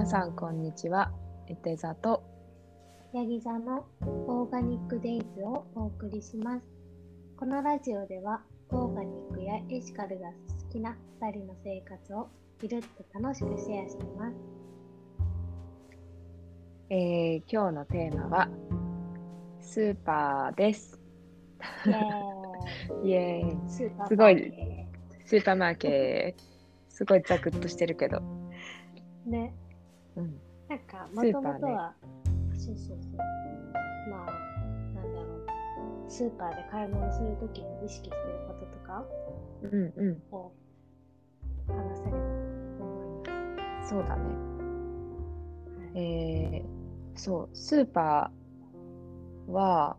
皆さんこんにちは。エテザとヤギ座のオーガニックデイズをお送りします。このラジオではオーガニックやエシカルが好きな2人の生活をゆるっと楽しくシェアしています。えー、今日のテーマはスーパーです。イエーイ ーーパーすごいスーパーマーケット。すごいザクッとしてるけど。ね、うん。なんかもともとは、そうそうそう。まあ、なんだろう。スーパーで買い物するときに意識してることとかうんうん。を話せればと思いまそうだね。す。はいえー、そう、スーパーは、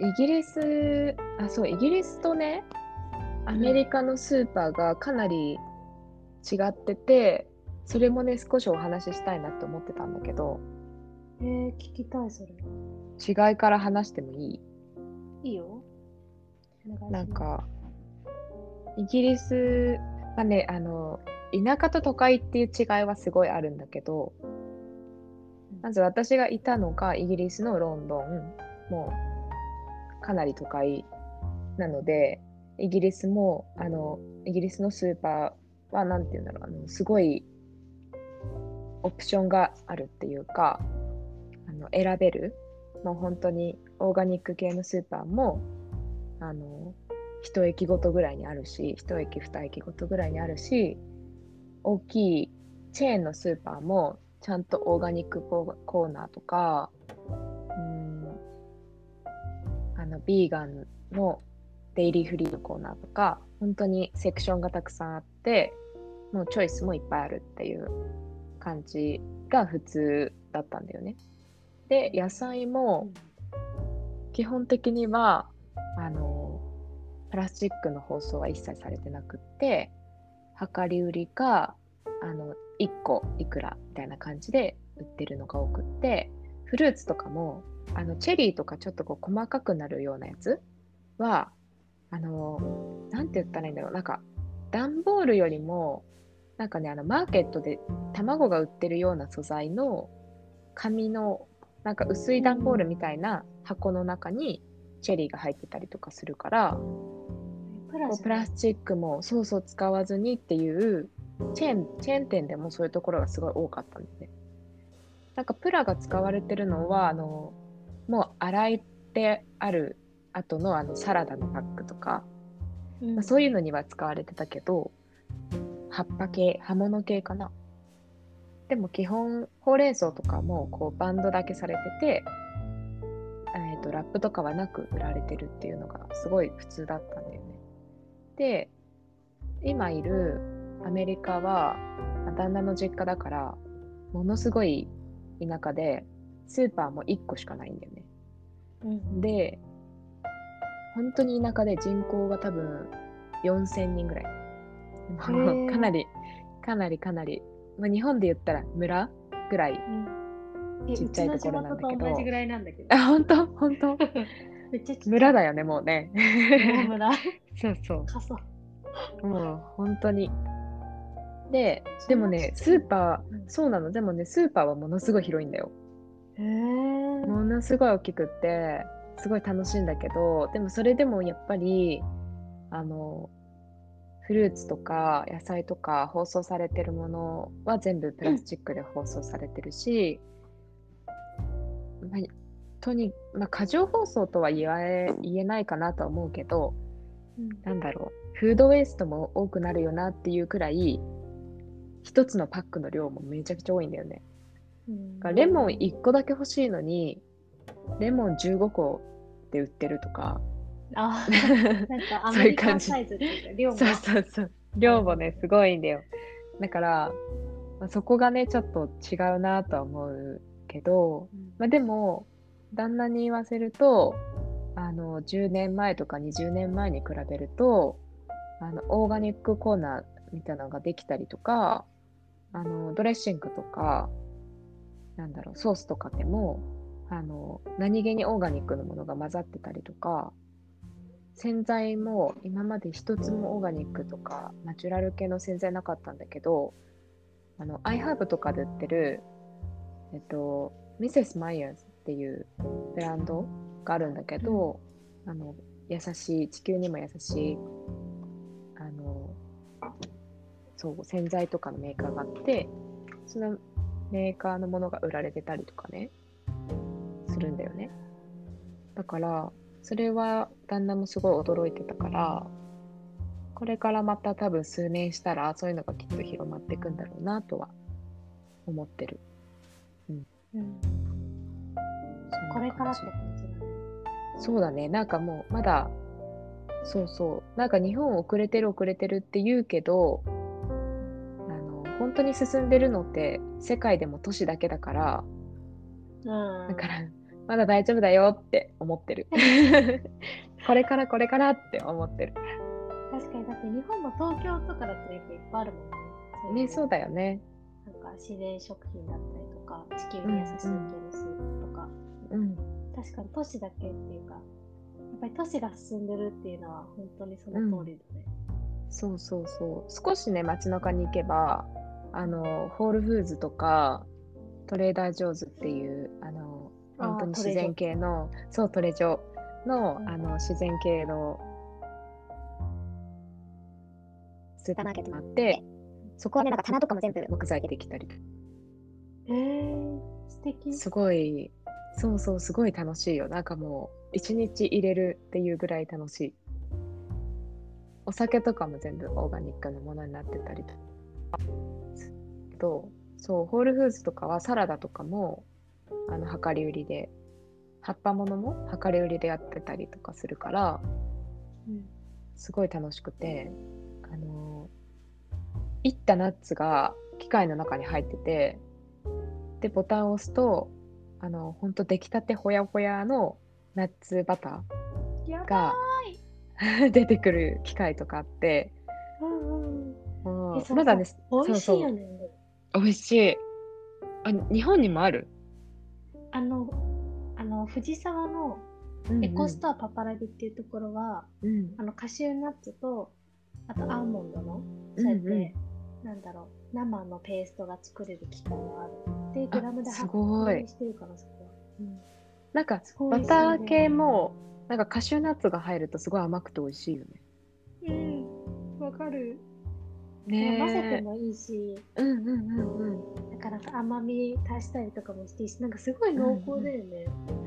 イギリス、あ、そう、イギリスとね、アメリカのスーパーがかなり違ってて、それもね、少しお話ししたいなと思ってたんだけど、えー、聞きたい、それ。違いから話してもいい？いいよ。なん、か、イギリスはね、あの、田舎と都会っていう違いはすごいあるんだけど、まず私がいたのがイギリスのロンドン、もうかなり都会なので、イギリスも、あの、イギリスのスーパーは、なんていうんだろう、あの、すごいオプションがあるっていうか、あの選べる、もう本当にオーガニック系のスーパーも、あの、一駅ごとぐらいにあるし、一駅二駅ごとぐらいにあるし、大きいチェーンのスーパーもちゃんとオーガニックコーナーとか、うん、あのビーガンのデイリーフリーのコーナーとか、本当にセクションがたくさんあって、もうチョイスもいっぱいあるっていう感じが普通だったんだよね。で、野菜も基本的には、あの、プラスチックの包装は一切されてなくって、量り売りか、あの、1個いくらみたいな感じで売ってるのが多くって、フルーツとかも、あの、チェリーとかちょっとこう細かくなるようなやつは、あの、なんて言ったらいいんだろう、なんか、段ボールよりも、なんかね、あの、マーケットで卵が売ってるような素材の紙の、なんか薄い段ボールみたいな箱の中にチェリーが入ってたりとかするから、プラスチックもそうそう使わずにっていうチェーンチェーン店でもそういうところがすごい多かったんですね。なんかプラが使われてるのはあのもう洗いてある後のあのサラダのパックとか、うんまあ、そういうのには使われてたけど葉っぱ系葉物系かな。でも基本ほうれん草とかもこうバンドだけされてて、えー、とラップとかはなく売られてるっていうのがすごい普通だったんだよね。で今いるアメリカはまあ旦那の実家だからものすごい田舎でスーパーも1個しかないんだよね。うんで本当に田舎で人口が多分4000人ぐらい。もうーかなりかなりかなり、まあ、日本で言ったら村ぐらい。うんえちっちゃいところなんだけどんだけど。あ本当？本当？村だよねもうね。大村。そうそう。過疎。もう本当に。で、でもね、スーパー、うんそうなの、でもね、スーパーはものすごい広いんだよ。へえ。ものすごい大きくって、すごい楽しいんだけど、でもそれでもやっぱり、あの、フルーツとか野菜とか包装されてるものは全部プラスチックで包装されてるし、まあとに、まあ、過剰包装とは言え言えないかなとは思うけど、なんだろう、フードウェイストも多くなるよなっていうくらい、一つのパックの量もめちゃくちゃ多いんだよね。うん。レモン1個だけ欲しいのに、レモン15個で売ってるとか、あ、なんかアメリカンサイズっていうか、量も。そうそうそう、量もね、すごいんだよ。だから、まあ、そこがね、ちょっと違うなとは思うけど、うんまあ、でも、旦那に言わせると、あの、10年前とか20年前に比べると、あの、オーガニックコーナーみたいなのができたりとか、あの、ドレッシングとか、なんだろう、ソースとかでも、あの、何気にオーガニックのものが混ざってたりとか、洗剤も今まで一つもオーガニックとかナチュラル系の洗剤なかったんだけど、あの、iHerb とかで売ってる、えっと、ミセス・マイヤーズっていうブランドがあるんだけど、あの、優しい、地球にも優しい、あの、そう、洗剤とかのメーカーがあって、そのメーカーのものが売られてたりとかね、するんだよね。だから、それは旦那もすごい驚いてたから、これからまた多分数年したら、そういうのがきっと広まっていくんだろうなとは思ってる。うん。そんなこれからって感感じだね。じそうだね。なんかもう、まだ、そうそう。なんか日本遅れてる遅れてるって言うけど、あの、本当に進んでるのって世界でも都市だけだから、うん。だから、まだ大丈夫だよって思ってる。これからこれからって思ってる。確かに、だって日本も東京とかだとやっぱいっぱいあるもんね。ね、そうだ。だよね。なんか自然食品だったりとか、地球に優しい系のスープとか、うん。確かに都市だけっていうか、やっぱり都市が進んでるっていうのは本当にその通りだね。そうそうそう。少しね、街中に行けば、あの、ホールフーズとか、トレーダー・ジョーズっていう、あの、本当に自然系の、そう、トレジョの、うんあの、自然系のスーパーマーケットがあって、そこはね、なんか棚とかも全部木材でできたり、えー、素敵。すごい、そうそう、すごい楽しいよ。なんかもう、一日入れるっていうぐらい楽しい。お酒とかも全部オーガニックのものになってたりとと、そう、ホールフーズとかはサラダとかも、あの、量り売りで、葉っぱものも量り売りでやってたりとかするから、うんすごい楽しくて、あの、いったナッツが機械の中に入ってて、で、ボタンを押すと、あの、ほんと出来たてほやほやのナッツバターが 出てくる機械とかあって、うんうん。まだね、美味しいよね。美味しい。あ、日本にもある？あの、あの、藤沢のエコストアパパラギっていうところは、うんあの、カシューナッツと、あとアーモンドの、うんそうやって、なんだろう、生のペーストが作れる機械がある。で、グラムですごいにしてるかな、そこは。うんなんかバター系もなんかカシューナッツが入るとすごい甘くて美味しいよね。うん、わかる。ねえ。混ぜてもいいし、うんうんうんうん。だからさ甘み足したりとかもしていいし、なんかすごい濃厚だよね。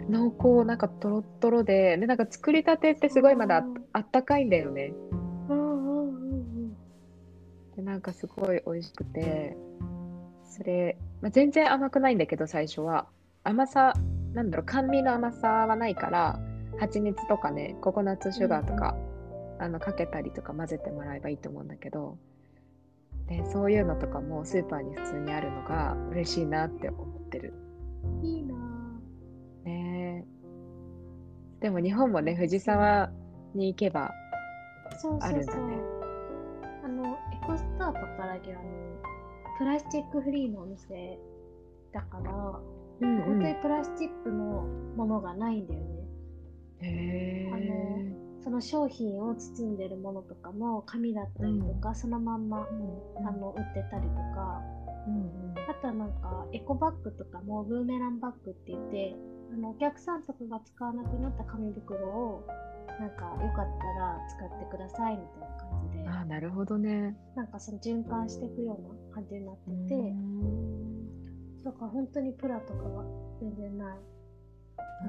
濃厚なんかトロットロで。でなんか作りたてってすごいまだあったかいんだよね。うんうんうんでなんかすごい美味しくて。それ、まあ、全然甘くないんだけど最初は。甘さなんだろう甘味の甘さはないから蜂蜜とかねココナッツシュガーとか、あのかけたりとか混ぜてもらえばいいと思うんだけどでそういうのとかもスーパーに普通にあるのが嬉しいなって思ってるうん。いいなぁ。ねでも日本もね藤沢に行けばそうそうそう。あるんだねあの、エコストアパパラギはあの、プラスチックフリーのお店だから、うん本当にプラスチックのものがないんだよね。へあえその商品を包んでるものとかも紙だったりとか、そのまんま、あの売ってたりとか、うんあとはなんかエコバッグとかもブーメランバッグって言って、あのお客さんとかが使わなくなった紙袋をなんかよかったら使ってくださいみたいな感じで、ああなるほどね。なんかその循環していくような感じになってて、うん。だから本当にプラとかは全然ない。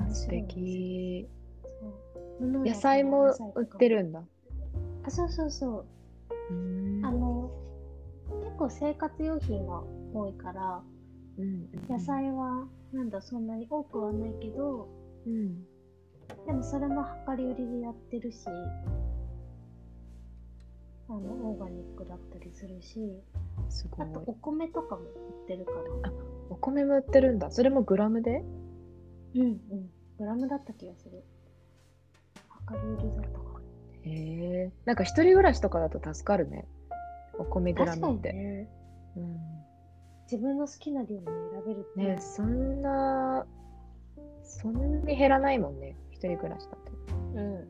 あ素敵野菜も売ってるんだ。あ、そうそうそう。うん。あの、結構生活用品が多いから、うん野菜はなんだそんなに多くはないけど、うん。でもそれも量り売りでやってるし、あの、オーガニックだったりするし、すごい。あとお米とかも売ってるから。お米も売ってるんだ。それもグラムで？うんうん。グラムだった気がする。量り売りだったかへえなんか一人暮らしとかだと助かるねお米グラムってにね、うん自分の好きな量に選べるって。ねそんなそんなに減らないもんね一人暮らしだとうん。売っ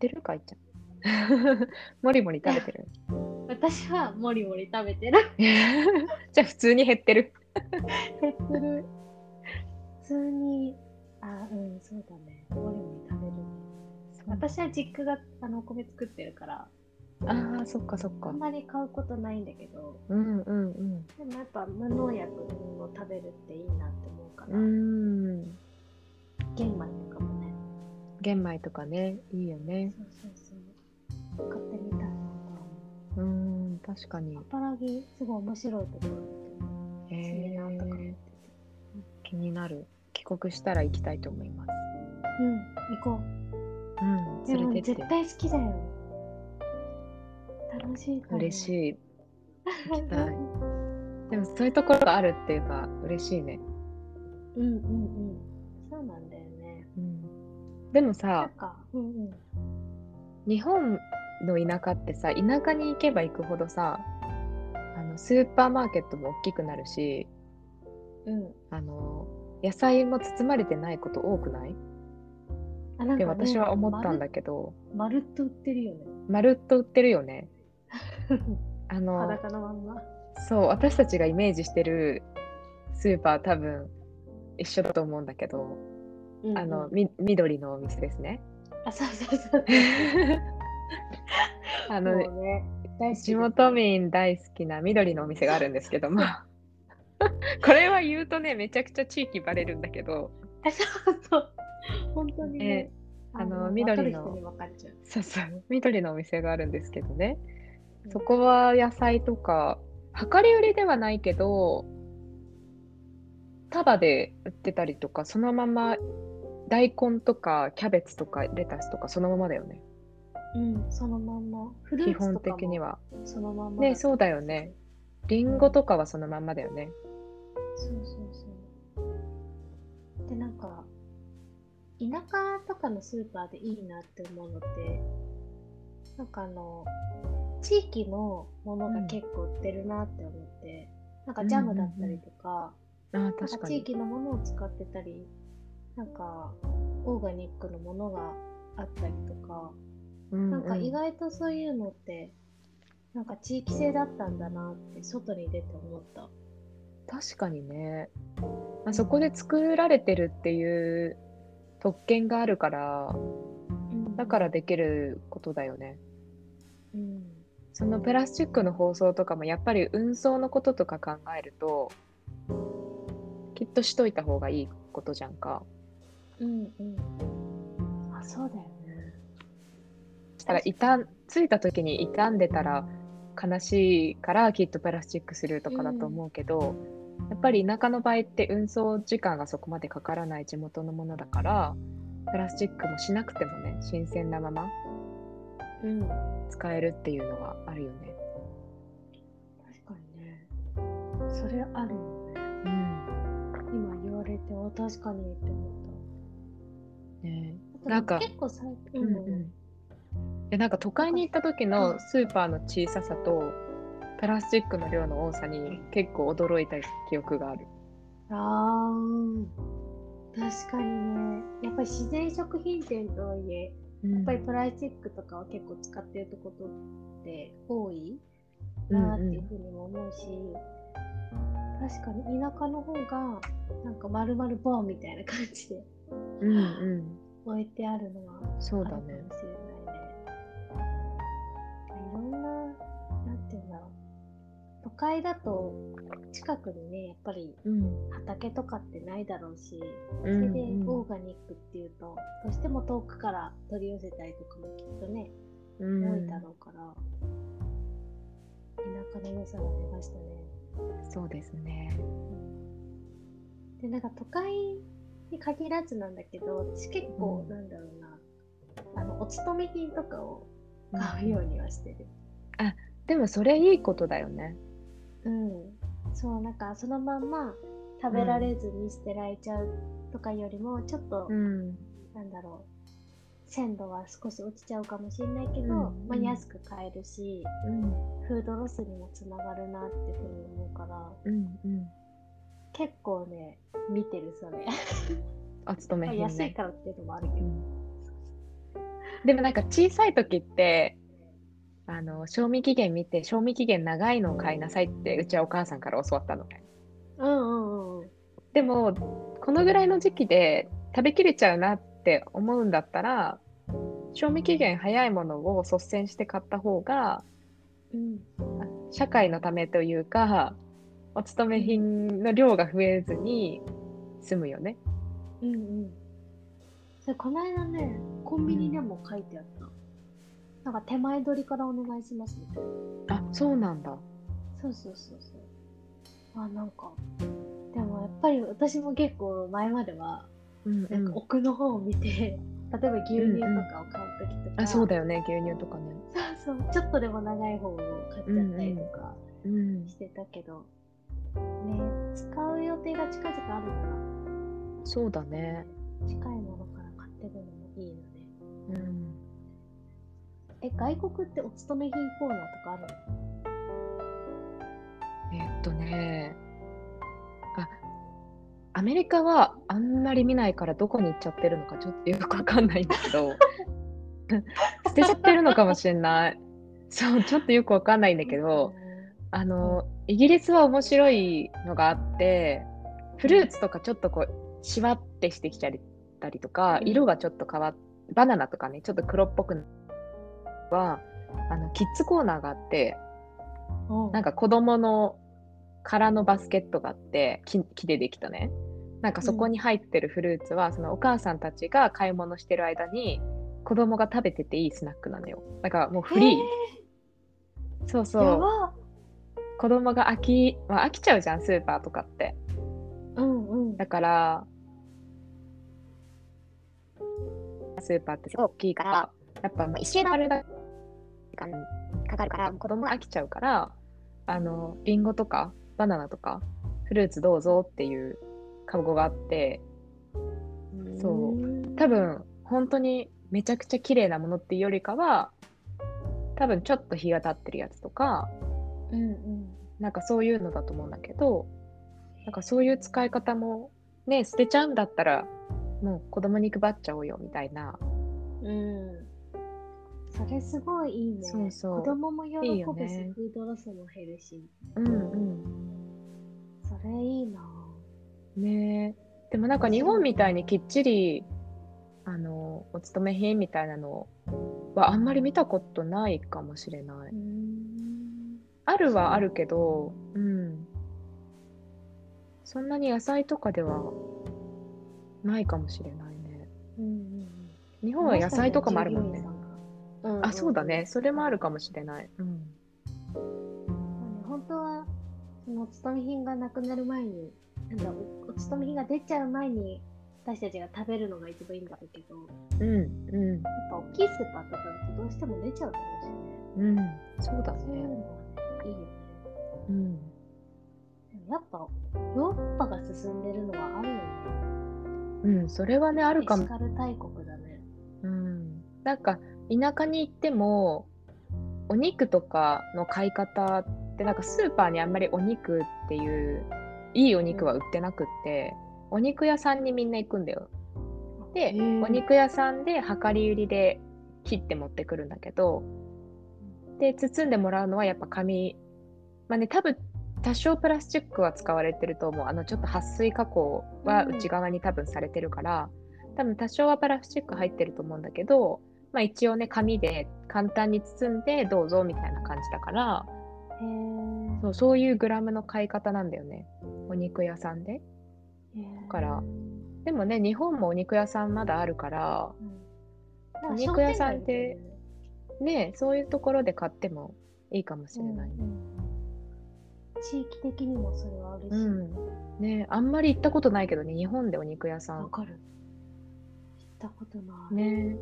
てるかいちゃん もりもり食べてる私私はもりもり食べてる。じゃあ普通に減ってる。減ってる。普通に、あ、うん、そうだね。もりもり食べるね。私は実家があのお米作ってるから、ああ、そっかそっかあん。まり買うことないんだけど、うんうんうん。でもやっぱ無農薬を食べるっていいなって思うかうら、ん。玄米とかもね。玄米とかね、いいよね。そうそうそう。買ってみたいなう。うん、確かにア。パラギすごい面白いところだと思う。へセミナーとかもやって。気になる。帰国したら行きたいと思います。うん、行こうん、う。でも絶。対好きだよ。楽しい。嬉い。しい。行きたいでもそういうところがあるっていうか嬉しいね。うんうんうん。そうなんだよね。うん、でもさ、か、うんうん。日本の田舎ってさ、田舎に行けば行くほどさ、あのスーパーマーケットも大きくなるし、うん。あの野菜も包まれてないこと多くない？あ、なんってか、ね、私は思ったんだけど、まる。っと売ってるよね。まるっと売ってるよね。あの裸のまんま。そう私たちがイメージしてるスーパー多分一緒だと思うんだけど、うんうんあのみ緑のお店ですね。あ、そうそうそう。あの、ね、地元民大好きな緑のお店があるんですけども これは言うとねめちゃくちゃ地域バレるんだけどあ、そうそう。本当にね。あのわ緑の。そうそう緑のお店があるんですけどねうんそこは野菜とか量り売りではないけど束で売ってたりとかそのまま大根とかキャベツとかレタスとかそのままだよねうん、そのまんま。基本的にはそのまんま。ねそうだよねりんごとかはそのまんまだよねそうそうそう。で、なんか、田舎とかのスーパーでいいなって思うのって、なんかあの、地域のものが結構売ってるなって思って、なんかジャムだったりとか、なんか地域のものを使ってたり、なんかオーガニックのものがあったりとか、うんなんかうん意外とそういうのって、なんか地域性だったんだなって外に出て思った。確かにね、まあ、そこで作られてるっていう特権があるからだからできることだよね。うん、そのプラスチックの包装とかもやっぱり運送のこととか考えるときっとしといた方がいいことじゃんか。うんうん。あ、そうだよね。だから傷んついた時に傷んでたら悲しいからきっとプラスチックするとかだと思うけど、やっぱり田舎の場合って運送時間がそこまでかからない地元のものだからプラスチックもしなくてもね新鮮なままうん。使えるっていうのはあるよね。確かにね。それあるよね。うん今言われて、あ確かにって思っねた。なんか結構最近、うんうんでなんか都会に行った時のスーパーの小ささとプラスチックの量の多さに結構驚いた記憶がある。あー。確かにね。やっぱり自然食品店とはいえ、やっぱりプラスチックとかは結構使ってるとことって多いなっていうふうにも思うし、確かに田舎の方がなんか丸々ボンみたいな感じでうんうん。置いてあるのはそうあるかもしれない都会だと近くにね、やっぱりうん畑とかってないだろうし、うそれんでうんオーガニックっていうと、どうしても遠くから取り寄せたりとかもきっとね、うん多いだろうから、田舎の良さが出ましたね。そうですね。で、なんか都会に限らずなんだけど、私結構、うんなんだろうな、あの、お勤め品とかを買うようにはしてる。でもそれいいことだよね。うん。そう、なんかそのまんま食べられずに捨てられちゃうとかよりも、ちょっと、んなんだろう、鮮度は少し落ちちゃうかもしれないけど、うんまあ、うん安く買えるし、うんフードロスにもつながるなっていうふうに思うから、うんうん。結構ね、見てる、それ。お勤めね。安いからっていうのもあるけど。うんでもなんか小さい時ってあの賞味期限見て賞味期限長いのを買いなさいってうちはお母さんから教わったのねうんうんうん。でもこのぐらいの時期で食べきれちゃうなって思うんだったら賞味期限早いものを率先して買った方がうん。社会のためというかお勤め品の量が増えずに済むよね。うんうん。それこの間ね、コンビニでも書いてあった。なんか手前取りからお願いしますみたいな。あそうなんだ。そうそうそうそう。あ、なんか、でもやっぱり私も結構前までは、うんなんか奥の方を見て、例えば牛乳とかを買うときとか、あそうだよね牛乳とかね。そうそう、ちょっとでも長い方を買っちゃったりとかうんしてたけど、ね、使う予定が近々あるから、そうだね。近いものから買ってくるのもいいよね。うんえ、外国ってお勤め品コーナーとかあるの？えっとねあアメリカはあんまり見ないからどこに行っちゃってるのかちょっとよくわかんないんだけど 捨てちゃってるのかもしれない。そうちょっとよくわかんないんだけどあのイギリスは面白いのがあってフルーツとかちょっとこうしわってしてきたりたりとかうん。色がちょっと変わっバナナとかねちょっと黒っぽくなはあのキッズコーナーがあってうん。なんか子供の空のバスケットがあって木木でできたね。なんかそこに入ってるフルーツは、そのお母さんたちが買い物してる間に子供が食べてていいスナックなのよ。だからもうフリー、そうへーそう。やば。子供が飽き、まあ、飽きちゃうじゃんスーパーとかって。うんうん。だからスーパーって大きいからやっぱまあ一周回るだけ時間かかるから子供が飽きちゃうからあのリンゴとかバナナとかフルーツどうぞっていうカゴがあってそう多分本当にめちゃくちゃ綺麗なものっていうよりかは多分ちょっと日が経ってるやつとかうんうん。なんかそういうのだと思うんだけどなんかそういう使い方もね捨てちゃうんだったらもう子供に配っちゃおうよみたいなうん。それすごいいいね。そうそう子供も喜ぶし、いいよねフードロスも減るし。うんうんそれいいなねえでもなんか日本みたいにきっちりあのお勤め品みたいなのはあんまり見たことないかもしれない。うん。あるはあるけど、うん。そんなに野菜とかではないかもしれないね。うんうん日本は野菜とかもあるもんね。うん。うんあ、そうだね。それもあるかもしれない。うん。本当はそのお勤め品がなくなる前になんだおお勤め品が出ちゃう前に私たちが食べるのが一番いいんだろうけどうん、うやっぱ大きいスーパーとかだとどうしても出ちゃうだろうしねん。うん。そうだね。そういうのはねいいよねうん。やっぱヨーロッパが進んでるのはあるよねうん、それはね、あるかもエシ。カル大国だねうん。なんか、田舎に行っても、お肉とかの買い方って、なんかスーパーにあんまりお肉っていう、いいお肉は売ってなくって、お肉屋さんにみんな行くんだよ。で、お肉屋さんで量り売りで切って持ってくるんだけど、で、包んでもらうのはやっぱ紙、まあね、多分多少プラスチックは使われてると思う。あの、ちょっと撥水加工はうん内側に多分されてるから、多分多少はプラスチック入ってると思うんだけど、まあ一応ね、紙で簡単に包んでどうぞみたいな感じだから、そうそういうグラムの買い方なんだよね。お肉屋さんで。だからでもね、日本もお肉屋さんまだあるから、うんお肉屋さんってねね、そういうところで買ってもいいかもしれない。うんうん地域的にもそれはあるし、うん。ね、あんまり行ったことないけどね、日本でお肉屋さん。わかる行ったことない、ね。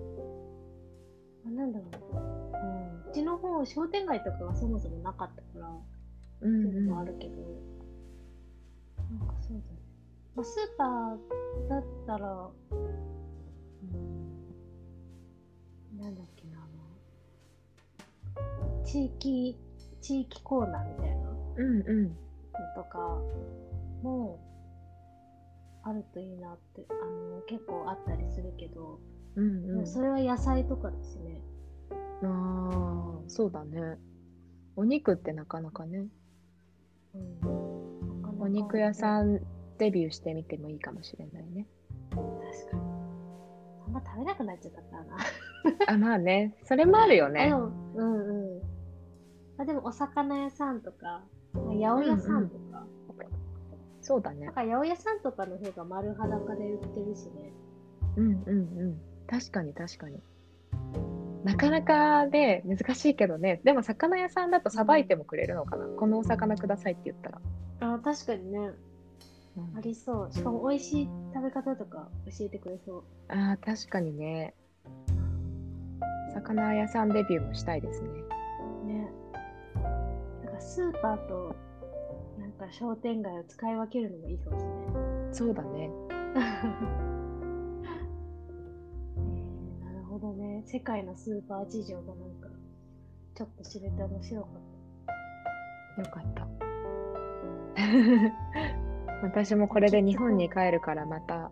あなんだろう、うん、うちの方商店街とかがそもそもなかったからうんっていうのもあうん。るけど、なんかそうだね、まあ、スーパーだったら、うん、なんだっけな地域地域コーナーみたいな。うんうん。のとかもあるといいなってあの結構あったりするけど、うんうん。それは野菜とかですねああ、そうだね。お肉ってなかなかね。うん、お肉屋んさんデビューしてみてもいいかもしれないね。確かにあんま食べなくなっちゃったなあ、まあね。それもあるよね。あでもうんうんあでもお魚屋さんとかまあ八百屋さんとか、そうだねなん。か八百屋さんとかの方が丸裸で売ってるしねうんうんうん。確かに確かに。なかなかで難しいけどね。でも魚屋さんだとさばいてもくれるのかな。このお魚くださいって言ったら。あ確かにねうんありそうしかも美味しい食べ方とか教えてくれそうあー確かにね。魚屋さんデビューもしたいですね。ねなんかスーパーとなんか商店街を使い分けるのもいいかもしれないそうだね。ね。世界のスーパー事情がなんか、ちょっと知れて面白かっよかった。私もこれで日本に帰るからまた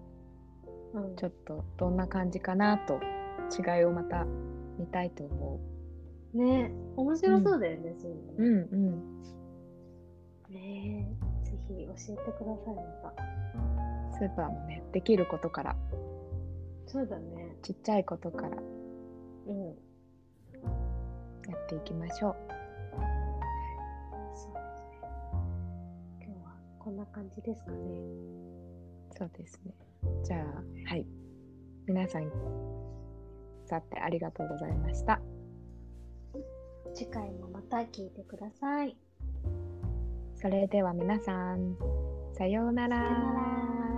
た。うん。ちょっとどんな感じかなと違いをまた見たいと思ね面白そうだよね、そういうのう。うね。んうん。ねえぜひ教えてください、また。スーパーもね、できることから、そうだね。ちっちゃいことからうん。やっていきましょう。そうですね。今日はこんな感じですかね。そうですね。じゃあ、はい。皆さん、さってありがとうございました。次回もまた聞いてください。それでは皆さん、さようなら。